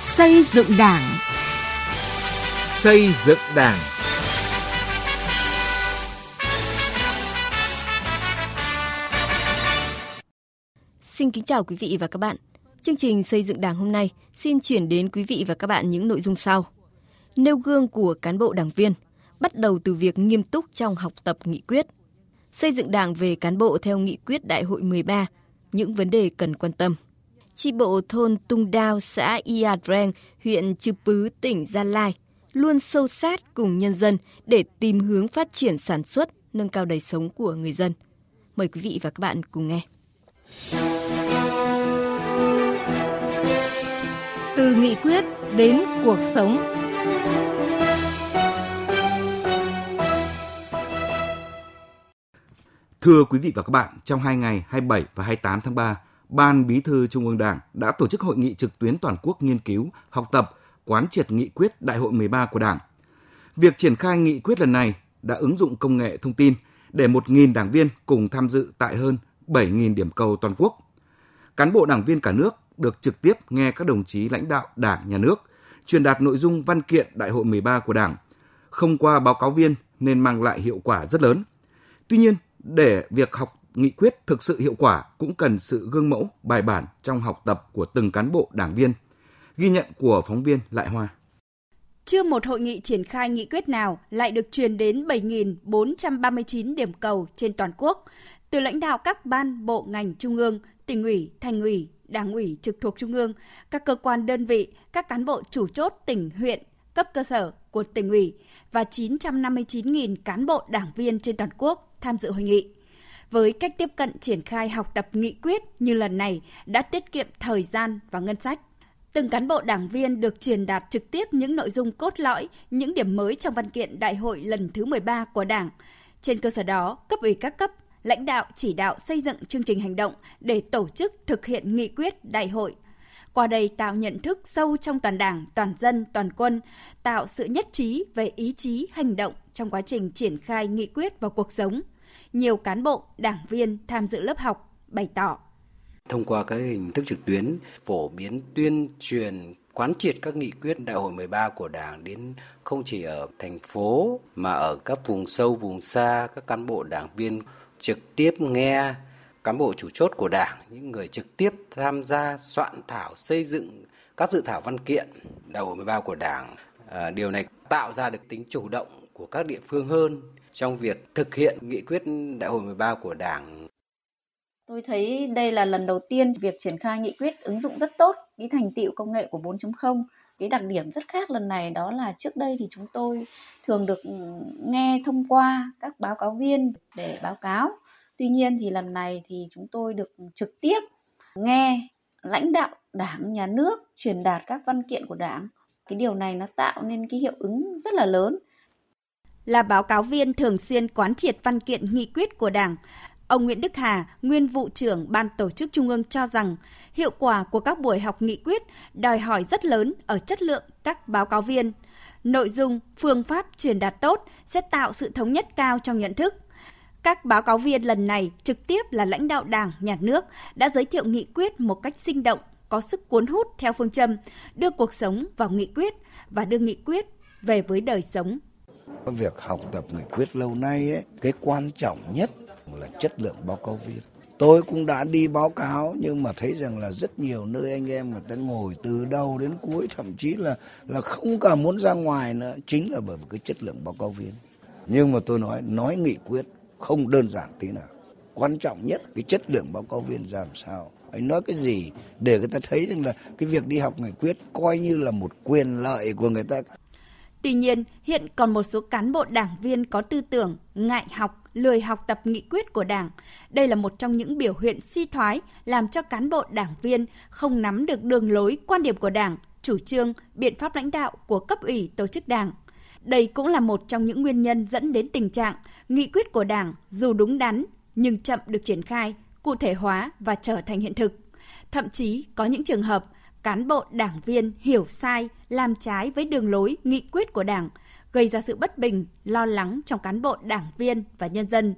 Xây dựng Đảng. Xây dựng Đảng. Xin kính chào quý vị và các bạn. Chương trình xây dựng Đảng hôm nay xin chuyển đến quý vị và các bạn những nội dung sau. Nêu gương của cán bộ đảng viên, bắt đầu từ việc nghiêm túc trong học tập nghị quyết. Xây dựng Đảng về cán bộ theo nghị quyết Đại hội 13, những vấn đề cần quan tâm. Chi bộ thôn Tung Đao, xã Ia Dreng, huyện Chư Pứ, tỉnh Gia Lai luôn sâu sát cùng nhân dân để tìm hướng phát triển sản xuất, nâng cao đời sống của người dân. Mời quý vị và các bạn cùng nghe. Từ nghị quyết đến cuộc sống. Thưa quý vị và các bạn, trong hai ngày 27 và 28 tháng 3, Ban Bí thư Trung ương Đảng đã tổ chức hội nghị trực tuyến toàn quốc nghiên cứu, học tập, quán triệt nghị quyết Đại hội 13 của Đảng. Việc triển khai nghị quyết lần này đã ứng dụng công nghệ thông tin để 1.000 đảng viên cùng tham dự tại hơn 7.000 điểm cầu toàn quốc. Cán bộ đảng viên cả nước được trực tiếp nghe các đồng chí lãnh đạo Đảng, Nhà nước truyền đạt nội dung văn kiện Đại hội 13 của Đảng, không qua báo cáo viên nên mang lại hiệu quả rất lớn. Tuy nhiên, để việc học nghị quyết thực sự hiệu quả cũng cần sự gương mẫu, bài bản trong học tập của từng cán bộ đảng viên. Ghi nhận của phóng viên Lại Hoa. Chưa một hội nghị triển khai nghị quyết nào lại được truyền đến 7.439 điểm cầu trên toàn quốc, từ lãnh đạo các ban, bộ, ngành trung ương, tỉnh ủy, thành ủy, đảng ủy trực thuộc trung ương, các cơ quan đơn vị, các cán bộ chủ chốt tỉnh, huyện, cấp cơ sở của tỉnh ủy và 959.000 cán bộ đảng viên trên toàn quốc tham dự hội nghị. Với cách tiếp cận triển khai học tập nghị quyết như lần này đã tiết kiệm thời gian và ngân sách. Từng cán bộ đảng viên được truyền đạt trực tiếp những nội dung cốt lõi, những điểm mới trong văn kiện đại hội lần thứ 13 của Đảng. Trên cơ sở đó, cấp ủy các cấp, lãnh đạo chỉ đạo xây dựng chương trình hành động để tổ chức thực hiện nghị quyết đại hội. Qua đây tạo nhận thức sâu trong toàn đảng, toàn dân, toàn quân, tạo sự nhất trí về ý chí hành động trong quá trình triển khai nghị quyết vào cuộc sống. Nhiều cán bộ, đảng viên tham dự lớp học bày tỏ thông qua các hình thức trực tuyến phổ biến tuyên truyền quán triệt các nghị quyết đại hội 13 của Đảng đến không chỉ ở thành phố mà ở các vùng sâu vùng xa các cán bộ đảng viên trực tiếp nghe cán bộ chủ chốt của Đảng, những người trực tiếp tham gia soạn thảo xây dựng các dự thảo văn kiện đại hội 13 của Đảng. À, điều này tạo ra được tính chủ động của các địa phương hơn trong việc thực hiện nghị quyết đại hội 13 của Đảng Tôi thấy đây là lần đầu tiên việc triển khai nghị quyết ứng dụng rất tốt cái thành tựu công nghệ của 4.0. Cái đặc điểm rất khác lần này đó là trước đây thì chúng tôi thường được ừ, nghe thông qua các báo cáo viên để báo cáo. Tuy nhiên thì lần này thì chúng tôi được trực tiếp nghe lãnh đạo đảng, nhà nước truyền đạt các văn kiện của đảng. Cái điều này nó tạo nên cái hiệu ứng rất là lớn là báo cáo viên thường xuyên quán triệt văn kiện nghị quyết của Đảng, Ông Nguyễn Đức Hà, nguyên vụ trưởng Ban Tổ chức Trung ương cho rằng hiệu quả của các buổi học nghị quyết đòi hỏi rất lớn ở chất lượng các báo cáo viên. Nội dung, phương pháp truyền đạt tốt sẽ tạo sự thống nhất cao trong nhận thức. Các báo cáo viên lần này trực tiếp là lãnh đạo Đảng, Nhà nước đã giới thiệu nghị quyết một cách sinh động, có sức cuốn hút theo phương châm đưa cuộc sống vào nghị quyết và đưa nghị quyết về với đời sống. Việc học tập nghị quyết lâu nay ấy, cái quan trọng nhất là chất lượng báo cáo viên. Tôi cũng đã đi báo cáo nhưng mà thấy rằng là rất nhiều nơi anh em người ta ngồi từ đầu đến cuối thậm chí là là không cả muốn ra ngoài nữa chính là bởi vì cái chất lượng báo cáo viên. Nhưng mà tôi nói nói nghị quyết không đơn giản tí nào. Quan trọng nhất cái chất lượng báo cáo viên ra làm sao? Anh nói cái gì để người ta thấy rằng là cái việc đi học nghị quyết coi như là một quyền lợi của người ta? Tuy nhiên, hiện còn một số cán bộ đảng viên có tư tưởng ngại học, lười học tập nghị quyết của Đảng. Đây là một trong những biểu hiện suy thoái làm cho cán bộ đảng viên không nắm được đường lối, quan điểm của Đảng, chủ trương, biện pháp lãnh đạo của cấp ủy tổ chức Đảng. Đây cũng là một trong những nguyên nhân dẫn đến tình trạng nghị quyết của Đảng dù đúng đắn nhưng chậm được triển khai, cụ thể hóa và trở thành hiện thực. Thậm chí có những trường hợp cán bộ đảng viên hiểu sai, làm trái với đường lối, nghị quyết của Đảng, gây ra sự bất bình, lo lắng trong cán bộ đảng viên và nhân dân.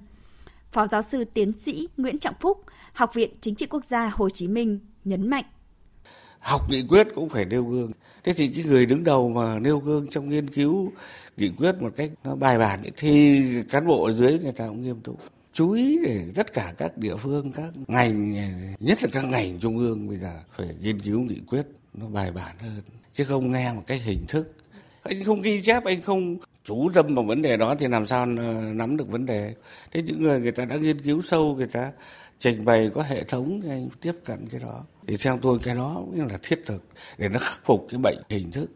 Phó giáo sư tiến sĩ Nguyễn Trọng Phúc, Học viện Chính trị Quốc gia Hồ Chí Minh nhấn mạnh. học nghị quyết cũng phải nêu gương thế thì cái người đứng đầu mà nêu gương trong nghiên cứu nghị quyết một cách nó bài bản thì cán bộ ở dưới người ta cũng nghiêm túc chú ý để tất cả các địa phương, các ngành, nhất là các ngành trung ương bây giờ phải nghiên cứu nghị quyết nó bài bản hơn. Chứ không nghe một cách hình thức, anh không ghi chép, anh không chú tâm vào vấn đề đó thì làm sao ờ, nắm được vấn đề. Thế những người người ta đã nghiên cứu sâu, người ta trình bày có hệ thống thì anh tiếp cận cái đó. Thì theo tôi cái đó cũng là thiết thực để nó khắc phục cái bệnh hình thức.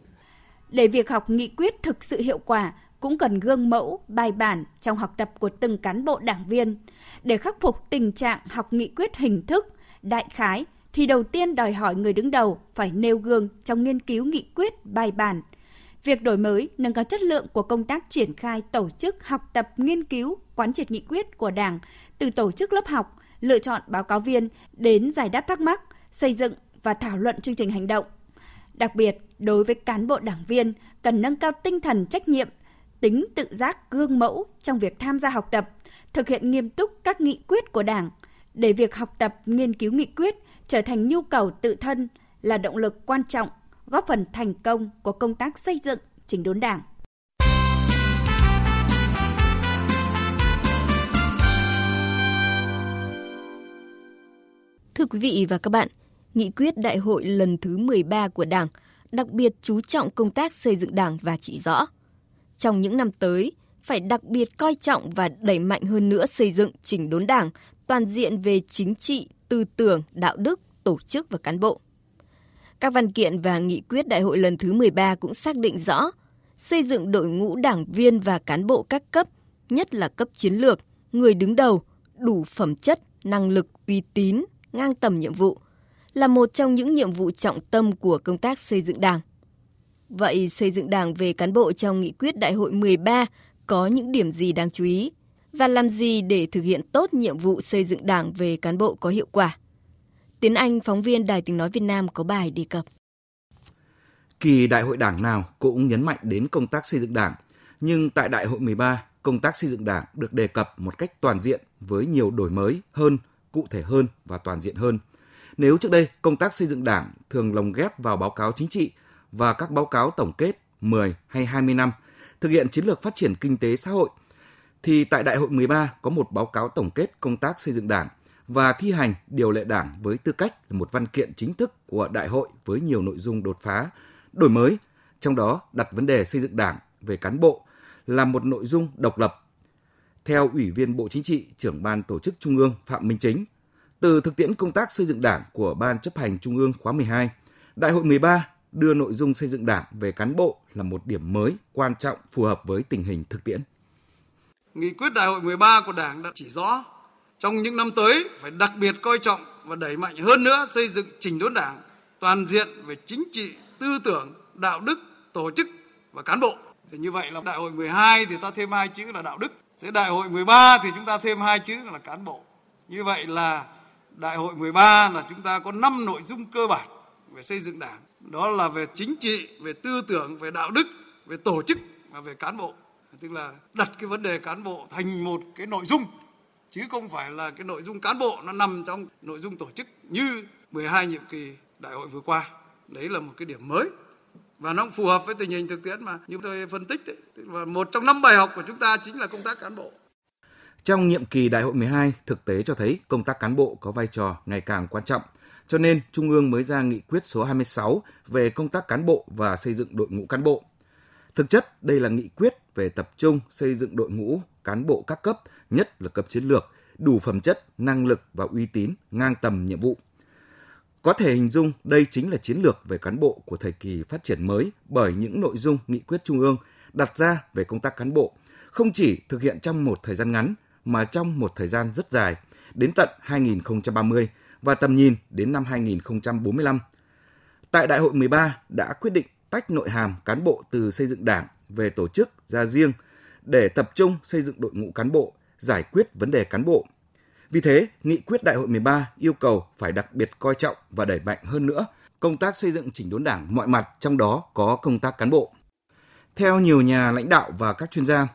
Để việc học nghị quyết thực sự hiệu quả cũng cần gương mẫu, bài bản trong học tập của từng cán bộ đảng viên. Để khắc phục tình trạng học nghị quyết hình thức, đại khái, thì đầu tiên đòi hỏi người đứng đầu phải nêu gương trong nghiên cứu nghị quyết bài bản. Việc đổi mới, nâng cao chất lượng của công tác triển khai tổ chức học tập nghiên cứu, quán triệt nghị quyết của Đảng, từ tổ chức lớp học, lựa chọn báo cáo viên đến giải đáp thắc mắc, xây dựng và thảo luận chương trình hành động. Đặc biệt, đối với cán bộ đảng viên, cần nâng cao tinh thần trách nhiệm, tính tự giác gương mẫu trong việc tham gia học tập, thực hiện nghiêm túc các nghị quyết của Đảng, để việc học tập nghiên cứu nghị quyết trở thành nhu cầu tự thân là động lực quan trọng góp phần thành công của công tác xây dựng chỉnh đốn Đảng. Thưa quý vị và các bạn, nghị quyết đại hội lần thứ 13 của Đảng đặc biệt chú trọng công tác xây dựng Đảng và chỉ rõ. Trong những năm tới, phải đặc biệt coi trọng và đẩy mạnh hơn nữa xây dựng chỉnh đốn Đảng toàn diện về chính trị, tư tưởng, đạo đức, tổ chức và cán bộ. Các văn kiện và nghị quyết đại hội lần thứ 13 cũng xác định rõ xây dựng đội ngũ đảng viên và cán bộ các cấp, nhất là cấp chiến lược, người đứng đầu, đủ phẩm chất, năng lực, uy tín, ngang tầm nhiệm vụ, là một trong những nhiệm vụ trọng tâm của công tác xây dựng Đảng. Vậy xây dựng Đảng về cán bộ trong nghị quyết đại hội 13 có những điểm gì đáng chú ý và làm gì để thực hiện tốt nhiệm vụ xây dựng Đảng về cán bộ có hiệu quả? Tiến Anh, phóng viên Đài Tiếng Nói Việt Nam có bài đề cập. Kỳ đại hội đảng nào cũng nhấn mạnh đến công tác xây dựng đảng, nhưng tại đại hội 13, công tác xây dựng đảng được đề cập một cách toàn diện với nhiều đổi mới hơn, cụ thể hơn và toàn diện hơn. Nếu trước đây công tác xây dựng đảng thường lồng ghép vào báo cáo chính trị và các báo cáo tổng kết 10 hay 20 năm thực hiện chiến lược phát triển kinh tế xã hội, thì tại đại hội 13 có một báo cáo tổng kết công tác xây dựng đảng và thi hành điều lệ đảng với tư cách là một văn kiện chính thức của đại hội với nhiều nội dung đột phá, đổi mới, trong đó đặt vấn đề xây dựng đảng về cán bộ là một nội dung độc lập. Theo Ủy viên Bộ Chính trị, trưởng ban tổ chức Trung ương Phạm Minh Chính, từ thực tiễn công tác xây dựng đảng của Ban chấp hành Trung ương khóa 12, Đại hội 13 đưa nội dung xây dựng đảng về cán bộ là một điểm mới quan trọng phù hợp với tình hình thực tiễn. Nghị quyết Đại hội 13 của Đảng đã chỉ rõ trong những năm tới phải đặc biệt coi trọng và đẩy mạnh hơn nữa xây dựng trình đốn Đảng toàn diện về chính trị, tư tưởng, đạo đức, tổ chức và cán bộ. Thì như vậy là đại hội 12 thì ta thêm hai chữ là đạo đức. Thế đại hội 13 thì chúng ta thêm hai chữ là cán bộ. Như vậy là đại hội 13 là chúng ta có 5 nội dung cơ bản về xây dựng đảng. Đó là về chính trị, về tư tưởng, về đạo đức, về tổ chức và về cán bộ. Tức là đặt cái vấn đề cán bộ thành một cái nội dung chứ không phải là cái nội dung cán bộ nó nằm trong nội dung tổ chức như 12 nhiệm kỳ đại hội vừa qua. Đấy là một cái điểm mới và nó cũng phù hợp với tình hình thực tiễn mà như tôi phân tích đấy. Và một trong năm bài học của chúng ta chính là công tác cán bộ. Trong nhiệm kỳ đại hội 12, thực tế cho thấy công tác cán bộ có vai trò ngày càng quan trọng. Cho nên, Trung ương mới ra nghị quyết số 26 về công tác cán bộ và xây dựng đội ngũ cán bộ. Thực chất, đây là nghị quyết về tập trung xây dựng đội ngũ cán bộ các cấp, nhất là cấp chiến lược, đủ phẩm chất, năng lực và uy tín, ngang tầm nhiệm vụ. Có thể hình dung đây chính là chiến lược về cán bộ của thời kỳ phát triển mới bởi những nội dung nghị quyết trung ương đặt ra về công tác cán bộ, không chỉ thực hiện trong một thời gian ngắn mà trong một thời gian rất dài, đến tận 2030 và tầm nhìn đến năm 2045. Tại Đại hội 13 đã quyết định tách nội hàm cán bộ từ xây dựng đảng về tổ chức ra riêng để tập trung xây dựng đội ngũ cán bộ, giải quyết vấn đề cán bộ. Vì thế, nghị quyết Đại hội 13 yêu cầu phải đặc biệt coi trọng và đẩy mạnh hơn nữa công tác xây dựng chỉnh đốn đảng mọi mặt, trong đó có công tác cán bộ. Theo nhiều nhà lãnh đạo và các chuyên gia,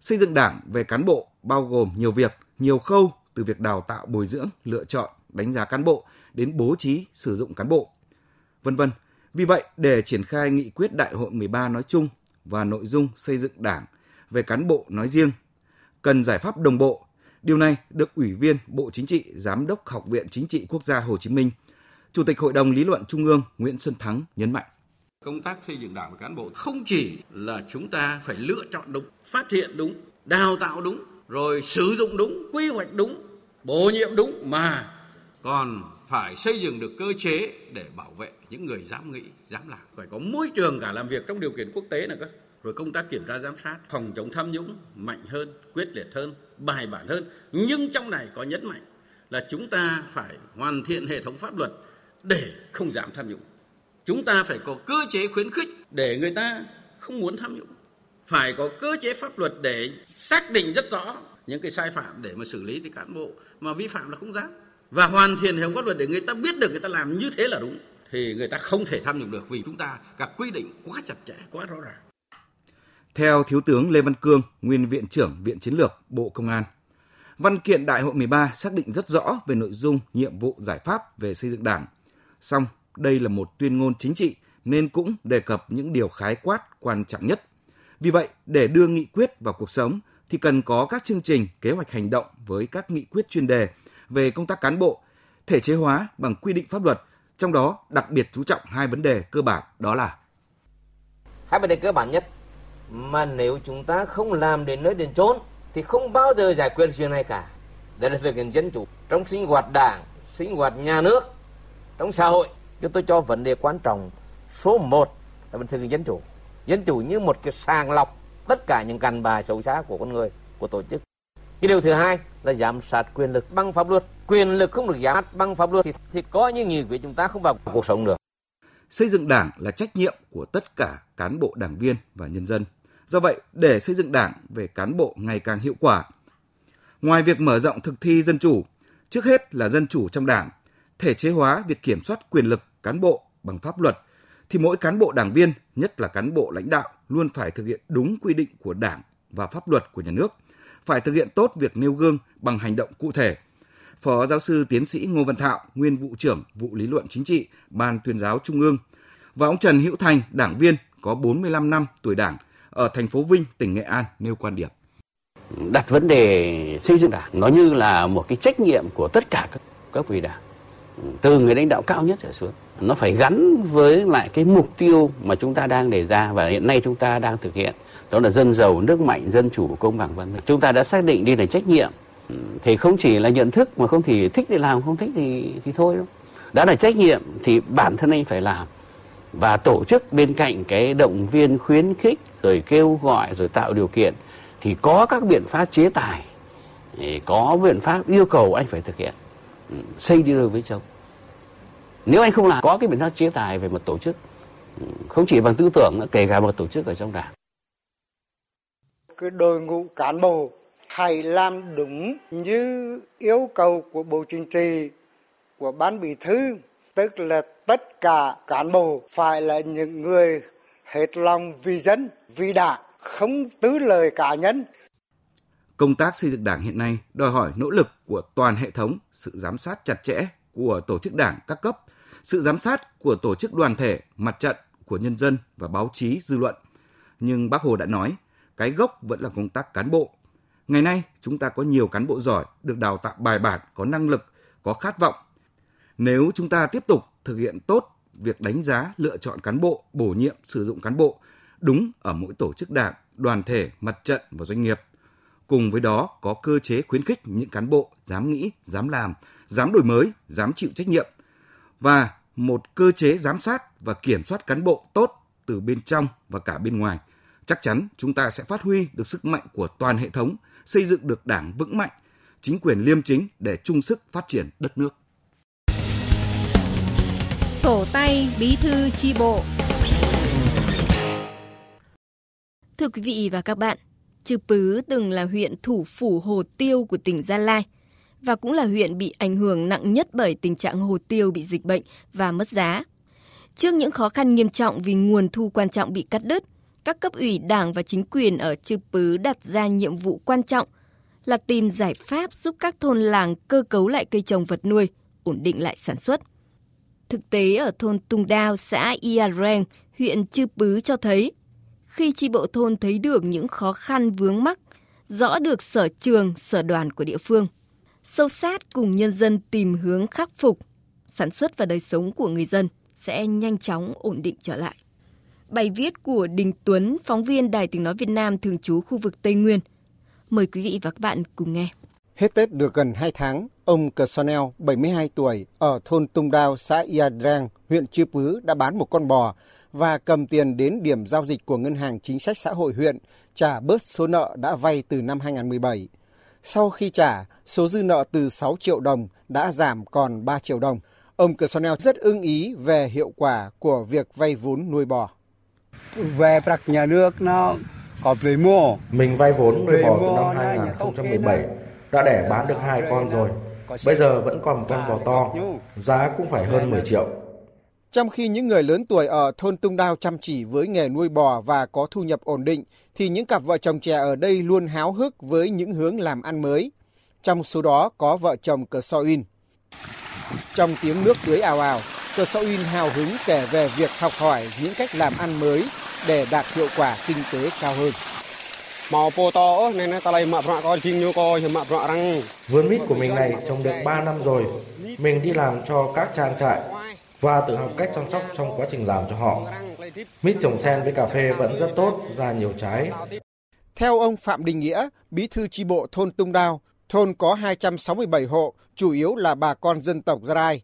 xây dựng đảng về cán bộ bao gồm nhiều việc, nhiều khâu từ việc đào tạo bồi dưỡng, lựa chọn, đánh giá cán bộ đến bố trí sử dụng cán bộ. vân vân. Vì vậy, để triển khai nghị quyết Đại hội 13 nói chung và nội dung xây dựng Đảng về cán bộ nói riêng, cần giải pháp đồng bộ. Điều này được Ủy viên Bộ Chính trị, Giám đốc Học viện Chính trị Quốc gia Hồ Chí Minh, Chủ tịch Hội đồng Lý luận Trung ương Nguyễn Xuân Thắng nhấn mạnh. Công tác xây dựng đảng và cán bộ không chỉ là chúng ta phải lựa chọn đúng, phát hiện đúng, đào tạo đúng, rồi sử dụng đúng, quy hoạch đúng, bổ nhiệm đúng mà còn phải xây dựng được cơ chế để bảo vệ những người dám nghĩ, dám làm. Phải có môi trường cả làm việc trong điều kiện quốc tế nữa cơ. Rồi công tác kiểm tra giám sát, phòng chống tham nhũng mạnh hơn, quyết liệt hơn, bài bản hơn. Nhưng trong này có nhấn mạnh là chúng ta phải hoàn thiện hệ thống pháp luật để không dám tham nhũng. Chúng ta phải có cơ chế khuyến khích để người ta không muốn tham nhũng. Phải có cơ chế pháp luật để xác định rất rõ những cái sai phạm để mà xử lý thì cán bộ mà vi phạm là không dám và hoàn thiện hệ thống pháp luật để người ta biết được người ta làm như thế là đúng thì người ta không thể tham nhũng được vì chúng ta các quy định quá chặt chẽ, quá rõ ràng. Theo Thiếu tướng Lê Văn Cương, nguyên Viện trưởng Viện Chiến lược Bộ Công an, văn kiện Đại hội 13 xác định rất rõ về nội dung, nhiệm vụ, giải pháp về xây dựng Đảng. Song, đây là một tuyên ngôn chính trị nên cũng đề cập những điều khái quát quan trọng nhất. Vì vậy, để đưa nghị quyết vào cuộc sống thì cần có các chương trình, kế hoạch hành động với các nghị quyết chuyên đề về công tác cán bộ, thể chế hóa bằng quy định pháp luật, trong đó đặc biệt chú trọng hai vấn đề cơ bản đó là hai vấn đề cơ bản nhất mà nếu chúng ta không làm đến nơi đến chốn thì không bao giờ giải quyết chuyện này cả. Đây là thực hiện dân chủ trong sinh hoạt đảng, sinh hoạt nhà nước, trong xã hội. Chúng tôi cho vấn đề quan trọng số 1 là vấn thực hiện dân chủ. Dân chủ như một cái sàng lọc tất cả những cằn bài xấu xa của con người, của tổ chức. Cái điều thứ hai là giám sát quyền lực bằng pháp luật. Quyền lực không được giám sát bằng pháp luật thì, thì có những nghị quyết chúng ta không vào cuộc sống được. Xây dựng đảng là trách nhiệm của tất cả cán bộ đảng viên và nhân dân. Do vậy, để xây dựng đảng về cán bộ ngày càng hiệu quả, ngoài việc mở rộng thực thi dân chủ, trước hết là dân chủ trong đảng, thể chế hóa việc kiểm soát quyền lực cán bộ bằng pháp luật, thì mỗi cán bộ đảng viên, nhất là cán bộ lãnh đạo, luôn phải thực hiện đúng quy định của đảng và pháp luật của nhà nước, phải thực hiện tốt việc nêu gương bằng hành động cụ thể. Phó giáo sư tiến sĩ Ngô Văn Thạo, nguyên vụ trưởng vụ lý luận chính trị, Ban tuyên giáo Trung ương và ông Trần Hữu Thành, đảng viên có 45 năm tuổi đảng ở thành phố Vinh, tỉnh Nghệ An nêu quan điểm. Đặt vấn đề xây dựng đảng nó như là một cái trách nhiệm của tất cả các các vị đảng từ người lãnh đạo cao nhất trở xuống nó phải gắn với lại cái mục tiêu mà chúng ta đang đề ra và hiện nay chúng ta đang thực hiện đó là dân giàu, nước mạnh, dân chủ, công bằng, văn minh. Chúng ta đã xác định đi là trách nhiệm. Ừ, thì không chỉ là nhận thức mà không thì thích thì làm, không thích thì thì thôi đâu đã là trách nhiệm thì bản thân anh phải làm. Và tổ chức bên cạnh cái động viên khuyến khích, rồi kêu gọi, rồi tạo điều kiện, thì có các biện pháp chế tài có biện pháp yêu cầu anh phải thực hiện. Ừ, xây đi đôi với chồng. Nếu anh không làm, có cái biện pháp chế tài về một tổ chức. Ừ, không chỉ bằng tư tưởng kể cả một tổ chức ở trong đảng cái đội ngũ cán bộ hãy làm đúng như yêu cầu của Bộ Chính trị, của Ban Bí thư, tức là tất cả cán bộ phải là những người hết lòng vì dân, vì đảng, không tứ lời cá nhân. Công tác xây dựng đảng hiện nay đòi hỏi nỗ lực của toàn hệ thống, sự giám sát chặt chẽ của tổ chức đảng các cấp, sự giám sát của tổ chức đoàn thể, mặt trận, của nhân dân và báo chí dư luận. Nhưng bác Hồ đã nói, cái gốc vẫn là công tác cán bộ. Ngày nay, chúng ta có nhiều cán bộ giỏi, được đào tạo bài bản, có năng lực, có khát vọng. Nếu chúng ta tiếp tục thực hiện tốt việc đánh giá, lựa chọn cán bộ, bổ nhiệm, sử dụng cán bộ đúng ở mỗi tổ chức đảng, đoàn thể, mặt trận và doanh nghiệp. Cùng với đó có cơ chế khuyến khích những cán bộ dám nghĩ, dám làm, dám đổi mới, dám chịu trách nhiệm và một cơ chế giám sát và kiểm soát cán bộ tốt từ bên trong và cả bên ngoài – chắc chắn chúng ta sẽ phát huy được sức mạnh của toàn hệ thống, xây dựng được đảng vững mạnh, chính quyền liêm chính để chung sức phát triển đất nước. Sổ tay bí thư chi bộ Thưa quý vị và các bạn, Chư Pứ từng là huyện thủ phủ hồ tiêu của tỉnh Gia Lai và cũng là huyện bị ảnh hưởng nặng nhất bởi tình trạng hồ tiêu bị dịch bệnh và mất giá. Trước những khó khăn nghiêm trọng vì nguồn thu quan trọng bị cắt đứt, các cấp ủy đảng và chính quyền ở Chư Pứ đặt ra nhiệm vụ quan trọng là tìm giải pháp giúp các thôn làng cơ cấu lại cây trồng vật nuôi, ổn định lại sản xuất. Thực tế ở thôn Tung Đao, xã Iareng, huyện Chư Pứ cho thấy, khi chi bộ thôn thấy được những khó khăn vướng mắc, rõ được sở trường, sở đoàn của địa phương, sâu sát cùng nhân dân tìm hướng khắc phục, sản xuất và đời sống của người dân sẽ nhanh chóng ổn định trở lại. Bài viết của Đình Tuấn, phóng viên Đài Tiếng Nói Việt Nam thường trú khu vực Tây Nguyên. Mời quý vị và các bạn cùng nghe. Hết Tết được gần 2 tháng, ông Cờ Sonel, 72 tuổi, ở thôn Tung Đao, xã Iadrang, huyện Chư Pứ đã bán một con bò và cầm tiền đến điểm giao dịch của Ngân hàng Chính sách Xã hội huyện trả bớt số nợ đã vay từ năm 2017. Sau khi trả, số dư nợ từ 6 triệu đồng đã giảm còn 3 triệu đồng. Ông Cờ Sonel rất ưng ý về hiệu quả của việc vay vốn nuôi bò. Về nhà nước nó có về mua. Mình vay vốn nuôi bò từ năm 2017 đã đẻ bán được hai con rồi. Bây giờ vẫn còn một con bò to, giá cũng phải hơn 10 triệu. Trong khi những người lớn tuổi ở thôn Tung Đao chăm chỉ với nghề nuôi bò và có thu nhập ổn định, thì những cặp vợ chồng trẻ ở đây luôn háo hức với những hướng làm ăn mới. Trong số đó có vợ chồng Cờ So In. Trong tiếng nước tưới ào ào, Cờ So In hào hứng kể về việc học hỏi những cách làm ăn mới để đạt hiệu quả kinh tế cao hơn. Vườn mít của mình này trồng được 3 năm rồi. Mình đi làm cho các trang trại và tự học cách chăm sóc trong quá trình làm cho họ. Mít trồng sen với cà phê vẫn rất tốt, ra nhiều trái. Theo ông Phạm Đình Nghĩa, bí thư chi bộ thôn Tung Đao, thôn có 267 hộ, chủ yếu là bà con dân tộc Gia Rai.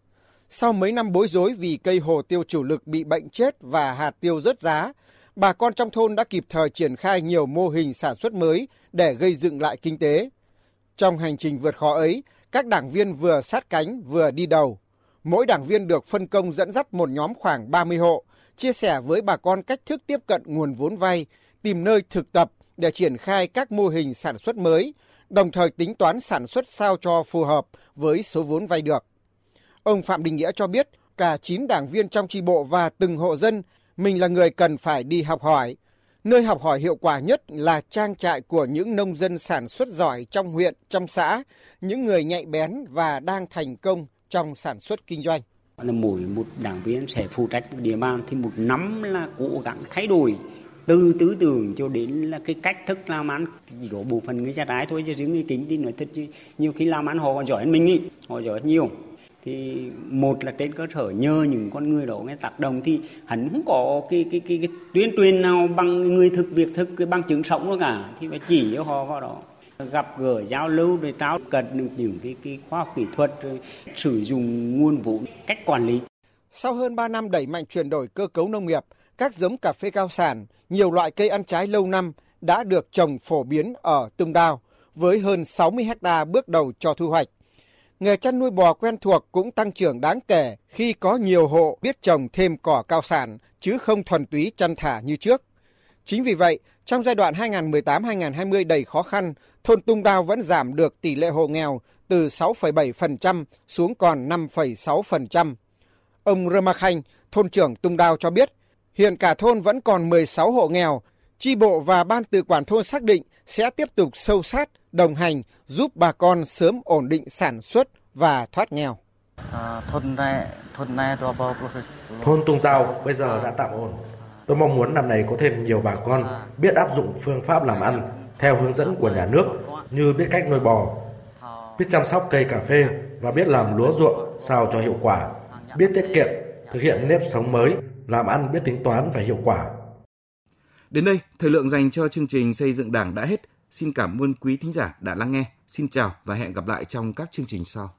Sau mấy năm bối rối vì cây hồ tiêu chủ lực bị bệnh chết và hạt tiêu rớt giá, bà con trong thôn đã kịp thời triển khai nhiều mô hình sản xuất mới để gây dựng lại kinh tế. Trong hành trình vượt khó ấy, các đảng viên vừa sát cánh vừa đi đầu. Mỗi đảng viên được phân công dẫn dắt một nhóm khoảng 30 hộ, chia sẻ với bà con cách thức tiếp cận nguồn vốn vay, tìm nơi thực tập để triển khai các mô hình sản xuất mới, đồng thời tính toán sản xuất sao cho phù hợp với số vốn vay được. Ông Phạm Đình Nghĩa cho biết cả 9 đảng viên trong tri bộ và từng hộ dân mình là người cần phải đi học hỏi. Nơi học hỏi hiệu quả nhất là trang trại của những nông dân sản xuất giỏi trong huyện, trong xã, những người nhạy bén và đang thành công trong sản xuất kinh doanh. Là mỗi một đảng viên sẽ phụ trách một địa bàn thì một năm là cố gắng thay đổi từ tư tưởng cho đến là cái cách thức làm ăn chỉ có bộ phận người cha trái thôi chứ riêng người kính thì nói thật chứ nhiều khi làm ăn họ còn giỏi hơn mình ý họ giỏi nhiều thì một là trên cơ sở nhờ những con người đó nghe tác động thì hắn không có cái cái cái, cái tuyên truyền nào bằng người thực việc thực cái bằng chứng sống nữa cả. Thì phải chỉ cho họ vào đó. Gặp gỡ giao lưu rồi trao cần những những cái, cái khoa học kỹ thuật rồi sử dụng nguồn vốn cách quản lý. Sau hơn 3 năm đẩy mạnh chuyển đổi cơ cấu nông nghiệp các giống cà phê cao sản nhiều loại cây ăn trái lâu năm đã được trồng phổ biến ở Tung Đao với hơn 60 hecta bước đầu cho thu hoạch nghề chăn nuôi bò quen thuộc cũng tăng trưởng đáng kể khi có nhiều hộ biết trồng thêm cỏ cao sản chứ không thuần túy chăn thả như trước. Chính vì vậy, trong giai đoạn 2018-2020 đầy khó khăn, thôn Tung Đao vẫn giảm được tỷ lệ hộ nghèo từ 6,7% xuống còn 5,6%. Ông Rơ Ma Khanh, thôn trưởng Tung Đao cho biết, hiện cả thôn vẫn còn 16 hộ nghèo. Chi bộ và ban tự quản thôn xác định sẽ tiếp tục sâu sát, đồng hành giúp bà con sớm ổn định sản xuất và thoát nghèo. À, thôn Tung Giao bây giờ đã tạm ổn. Tôi mong muốn năm này có thêm nhiều bà con biết áp dụng phương pháp làm ăn theo hướng dẫn của nhà nước như biết cách nuôi bò, biết chăm sóc cây cà phê và biết làm lúa ruộng sao cho hiệu quả, biết tiết kiệm, thực hiện nếp sống mới, làm ăn biết tính toán và hiệu quả. Đến đây, thời lượng dành cho chương trình xây dựng Đảng đã hết. Xin cảm ơn quý thính giả đã lắng nghe. Xin chào và hẹn gặp lại trong các chương trình sau.